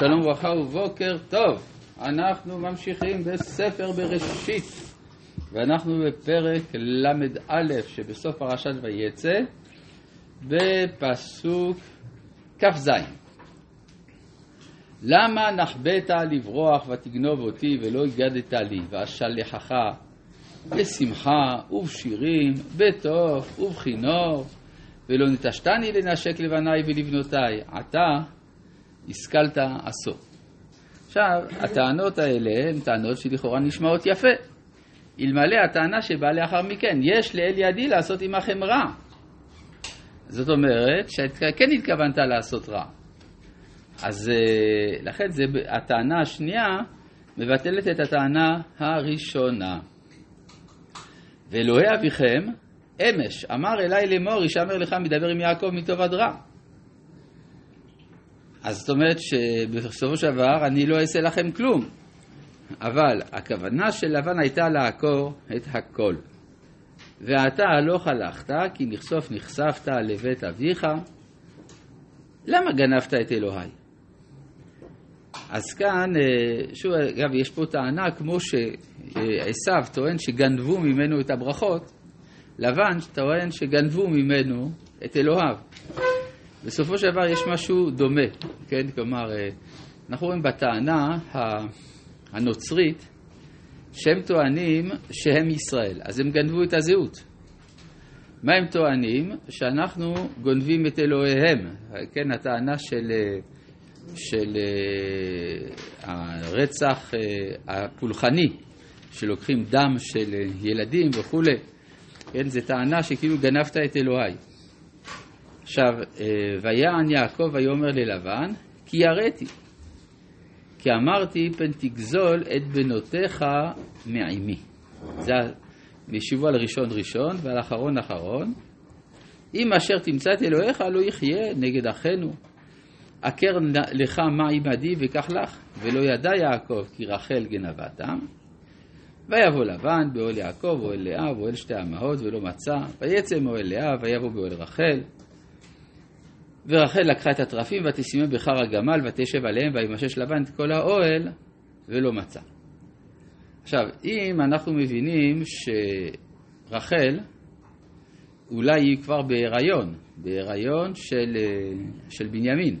שלום וברכה ובוקר טוב. אנחנו ממשיכים בספר בראשית, ואנחנו בפרק ל"א שבסוף פרשת ויצא, בפסוק כ"ז. למה נחבאת לברוח ותגנוב אותי ולא הגדת לי, ואשלחך בשמחה ובשירים, בטוב ובכינור, ולא נטשתני לנשק לבניי ולבנותיי, עתה השכלת עשור. עכשיו, הטענות האלה הן טענות שלכאורה נשמעות יפה. אלמלא הטענה שבאה לאחר מכן, יש לאל ידי לעשות עמכם רע. זאת אומרת שכן התכוונת לעשות רע. אז אה, לכן זה, הטענה השנייה מבטלת את הטענה הראשונה. ואלוהי אביכם, אמש, אמר אלי לאמור, ישמר לך מדבר עם יעקב מטוב עד רע. אז זאת אומרת שבסופו של דבר אני לא אעשה לכם כלום. אבל הכוונה של לבן הייתה לעקור את הכל. ואתה הלוך הלכת, כי נכסוף נחשפת לבית אביך. למה גנבת את אלוהי? אז כאן, אה, שוב, אגב, יש פה טענה כמו שעשו טוען שגנבו ממנו את הברכות, לבן טוען שגנבו ממנו את אלוהיו. בסופו של דבר יש משהו דומה, כן? כלומר, אה, אנחנו רואים בטענה הנוצרית שהם טוענים שהם ישראל, אז הם גנבו את הזהות. מה הם טוענים? שאנחנו גונבים את אלוהיהם, כן? הטענה של, אה, של אה, הרצח הפולחני, שלוקחים דם של ילדים וכולי, כן? זו טענה שכאילו גנבת את אלוהי. עכשיו, אה, ויען יעקב ויאמר ללבן, כי יראתי. כי אמרתי פן תגזול את בנותיך מעמי. זה משיבו על ראשון ראשון ועל אחרון אחרון. אם אשר תמצא את אלוהיך לא יחיה נגד אחינו. עקר לך מה עמדי וקח לך, ולא ידע יעקב כי רחל גנבתם. ויבוא לבן באוהל יעקב, אוהל לאה, ואוהל שתי אמהות, ולא מצא. ויצא מאוהל לאה, ויבוא באוהל רחל. ורחל לקחה את התרפים ותשימם בחר הגמל ותשב עליהם וימשש לבן את כל האוהל ולא מצא. עכשיו, אם אנחנו מבינים שרחל אולי היא כבר בהיריון, בהיריון של, של בנימין,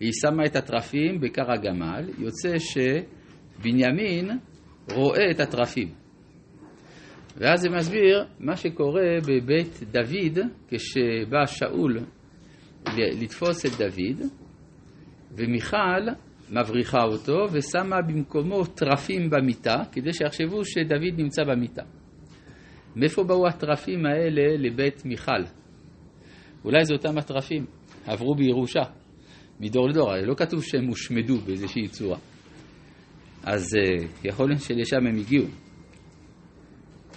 והיא שמה את התרפים בכר הגמל, יוצא שבנימין רואה את התרפים. ואז זה מסביר מה שקורה בבית דוד כשבא שאול לתפוס את דוד, ומיכל מבריחה אותו ושמה במקומו טרפים במיטה, כדי שיחשבו שדוד נמצא במיטה. מאיפה באו הטרפים האלה לבית מיכל? אולי זה אותם הטרפים, עברו בירושה, מדור לדור, הרי לא כתוב שהם הושמדו באיזושהי צורה. אז uh, יכול להיות שלשם הם הגיעו.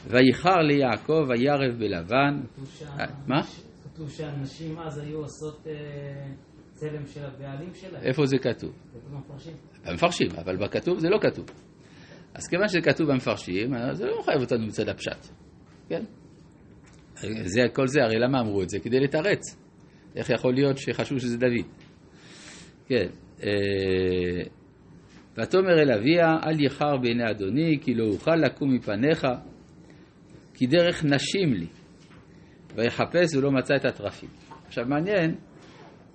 ויחר ליעקב וירב בלבן. מה? כתוב שהנשים אז היו עושות אה, צלם של הבעלים שלהם. איפה זה כתוב? כתוב במפרשים. במפרשים, אבל בכתוב זה לא כתוב. אז כיוון שזה כתוב במפרשים, זה לא מחייב אותנו מצד הפשט, כן? זה, כל זה, הרי למה אמרו את זה? כדי לתרץ. איך יכול להיות שחשבו שזה דוד? כן. אה, ותאמר אל אביה, אל יחר בעיני אדוני, כי לא אוכל לקום מפניך, כי דרך נשים לי. ויחפש ולא מצא את התרפים. עכשיו מעניין,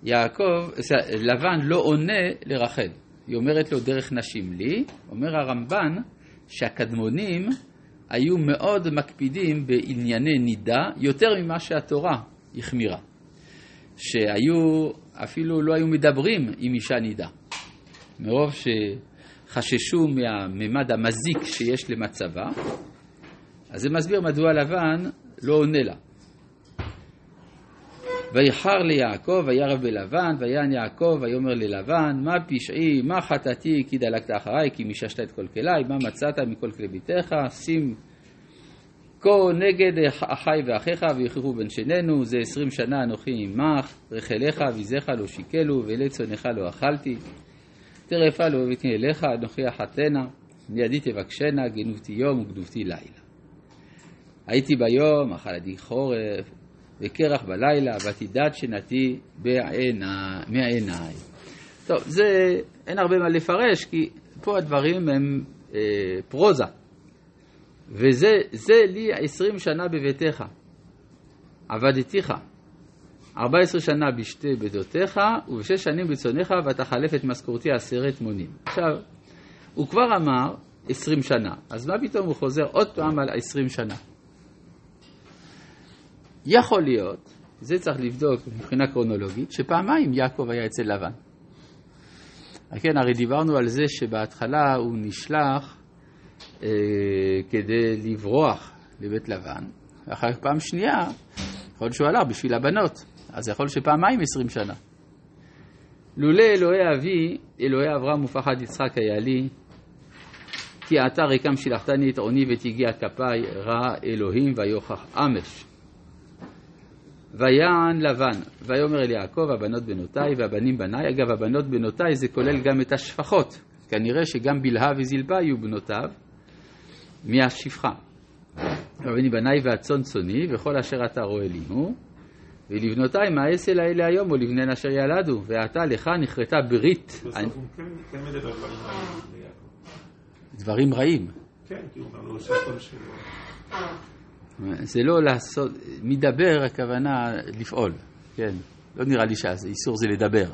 יעקב, לבן לא עונה לרחל. היא אומרת לו דרך נשים לי, אומר הרמב"ן שהקדמונים היו מאוד מקפידים בענייני נידה יותר ממה שהתורה החמירה. שהיו, אפילו לא היו מדברים עם אישה נידה. מרוב שחששו מהממד המזיק שיש למצבה, אז זה מסביר מדוע לבן לא עונה לה. ויחר ליעקב, וירב בלבן, ויען יעקב, ויאמר ללבן, מה פשעי, מה חטאתי, כי דלקת אחריי, כי מיששת את כל כלי, מה מצאת מכל כלי ביתך, שים כה נגד אחי ואחיך, ויחרו בין שנינו, זה עשרים שנה אנוכי עמך, רחליך ויזיך לא שיקלו, ואלי צונך לא אכלתי. טרפה לא הבאתי אליך, אנוכי אחתנה, מידי תבקשנה, גנובתי יום וגנובתי לילה. הייתי ביום, אכלתי חורף, וקרח בלילה, ותדעת שנתי מעיניי. טוב, זה, אין הרבה מה לפרש, כי פה הדברים הם אה, פרוזה. וזה זה לי עשרים שנה בביתך, עבדתיך. ארבע עשרה שנה בשתי בדותיך, ובשש שנים בצונך, ותחלף את משכורתי עשרת מונים. עכשיו, הוא כבר אמר עשרים שנה, אז מה פתאום הוא חוזר עוד פעם על עשרים שנה? יכול להיות, זה צריך לבדוק מבחינה קרונולוגית, שפעמיים יעקב היה אצל לבן. כן, הרי דיברנו על זה שבהתחלה הוא נשלח אה, כדי לברוח לבית לבן, ואחר כך פעם שנייה, יכול להיות שהוא הלך בשביל הבנות, אז יכול להיות שפעמיים עשרים שנה. לולא אלוהי אבי, אלוהי אברהם ופחד יצחק היה לי, כי אתה ריקם שילחתני את עוני ותגיע כפיי, רע אלוהים ויוכח אמש. ויען לבן, ויאמר אל יעקב, הבנות בנותיי והבנים בניי. אגב, הבנות בנותיי זה כולל גם את השפחות. כנראה שגם בלהה וזלפה יהיו בנותיו מהשפחה. הבנים בניי והצאן צאני, וכל אשר אתה רואה לי הוא. ולבנותיי מה אעשה לאלה היום, או לבניהן אשר ילדו, ועתה לך נכרתה ברית. בסוף הוא כן כן מדבר דברים רעים ליעקב. דברים רעים. כן, כי הוא גם לא עושה כל שלו. זה לא לעשות, מדבר הכוונה לפעול, כן? לא נראה לי שהאיסור זה לדבר.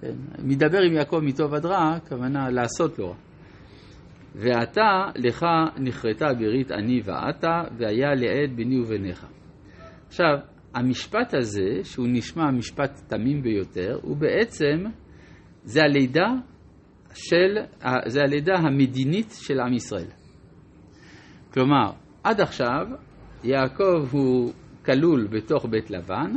כן? מדבר עם יעקב מטוב עד רע, הכוונה לעשות לו. ועתה לך נכרתה ברית אני ואתה, והיה לעד ביני וביניך. עכשיו, המשפט הזה, שהוא נשמע משפט תמים ביותר, הוא בעצם, זה הלידה של, זה הלידה המדינית של עם ישראל. כלומר, עד עכשיו יעקב הוא כלול בתוך בית לבן,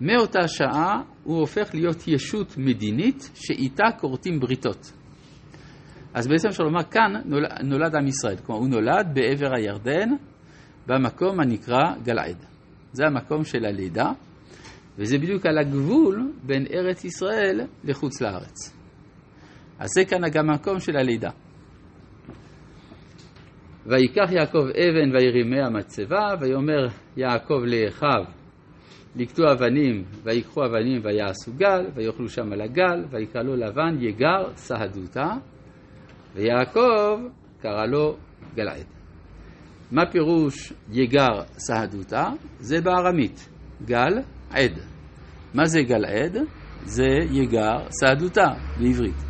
מאותה שעה הוא הופך להיות ישות מדינית שאיתה כורתים בריתות. אז בעצם אפשר לומר, כאן נולד, נולד עם ישראל, כלומר הוא נולד בעבר הירדן, במקום הנקרא גלעד. זה המקום של הלידה, וזה בדיוק על הגבול בין ארץ ישראל לחוץ לארץ. אז זה כאן גם המקום של הלידה. ויקח יעקב אבן וירימי המצבה, ויאמר יעקב לאחיו לקטו אבנים, ויקחו אבנים ויעשו גל, ויאכלו שם על הגל, ויקרא לו לבן יגר סהדותה, ויעקב קרא לו גלעד. מה פירוש יגר סהדותה? זה בארמית, גל עד. מה זה גל עד? זה יגר סהדותה בעברית.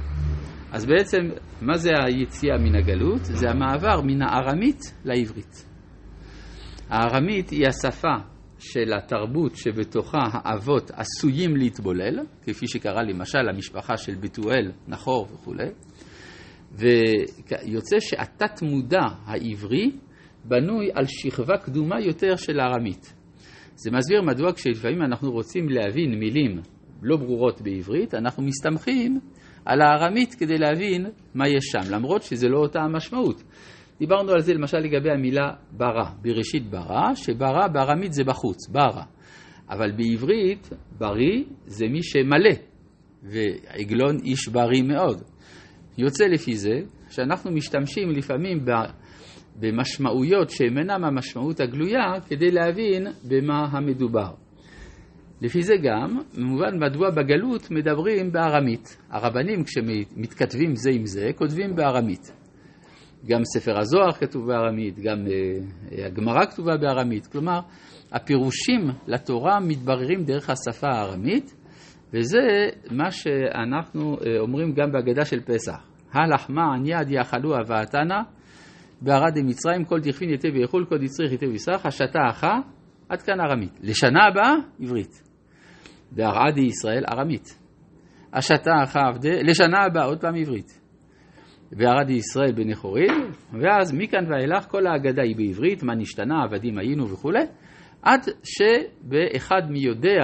אז בעצם, מה זה היציאה מן הגלות? זה המעבר מן הארמית לעברית. הארמית היא השפה של התרבות שבתוכה האבות עשויים להתבולל, כפי שקרה למשל למשפחה של בתואל, נחור וכולי, ויוצא שהתת מודע העברי בנוי על שכבה קדומה יותר של הארמית. זה מסביר מדוע כשלפעמים אנחנו רוצים להבין מילים לא ברורות בעברית, אנחנו מסתמכים על הארמית כדי להבין מה יש שם, למרות שזה לא אותה המשמעות. דיברנו על זה למשל לגבי המילה ברא, בראשית ברא, שברא בארמית זה בחוץ, ברא. אבל בעברית בריא זה מי שמלא, ועגלון איש בריא מאוד. יוצא לפי זה שאנחנו משתמשים לפעמים במשמעויות שהן אינן המשמעות הגלויה כדי להבין במה המדובר. לפי זה גם, במובן מדוע בגלות מדברים בארמית. הרבנים כשמתכתבים זה עם זה, כותבים בארמית. גם ספר הזוהר כתוב בארמית, גם uh, הגמרא כתובה בארמית. כלומר, הפירושים לתורה מתבררים דרך השפה הארמית, וזה מה שאנחנו uh, אומרים גם בהגדה של פסח. הלחמה עניד יאכלו הבאתנה, בערד דמצרים, כל דכפין יתה ויכול, כל דצריך יתה ויסרח, השתה אחא, עד כאן ארמית. לשנה הבאה, עברית. בהרעדי ישראל, ארמית. השתה אחא עבדי, לשנה הבאה, עוד פעם עברית. בערדי ישראל בני חורים, ואז מכאן ואילך כל ההגדה היא בעברית, מה נשתנה, עבדים היינו וכולי, עד שבאחד מי יודע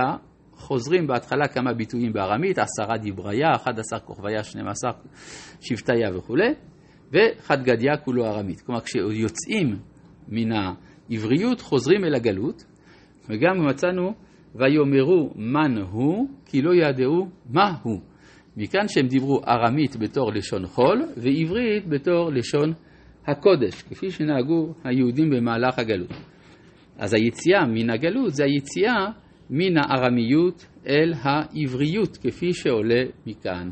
חוזרים בהתחלה כמה ביטויים בארמית, עשרה דבריה, אחד עשר כוכביה, שנים עשר שבטיה וכולי, וחד גדיה כולו ארמית. כלומר, כשיוצאים מן העבריות, חוזרים אל הגלות, וגם מצאנו, ויאמרו מן הוא, כי לא ידעו מה הוא. מכאן שהם דיברו ארמית בתור לשון חול, ועברית בתור לשון הקודש, כפי שנהגו היהודים במהלך הגלות. אז היציאה מן הגלות זה היציאה מן הארמיות אל העבריות, כפי שעולה מכאן.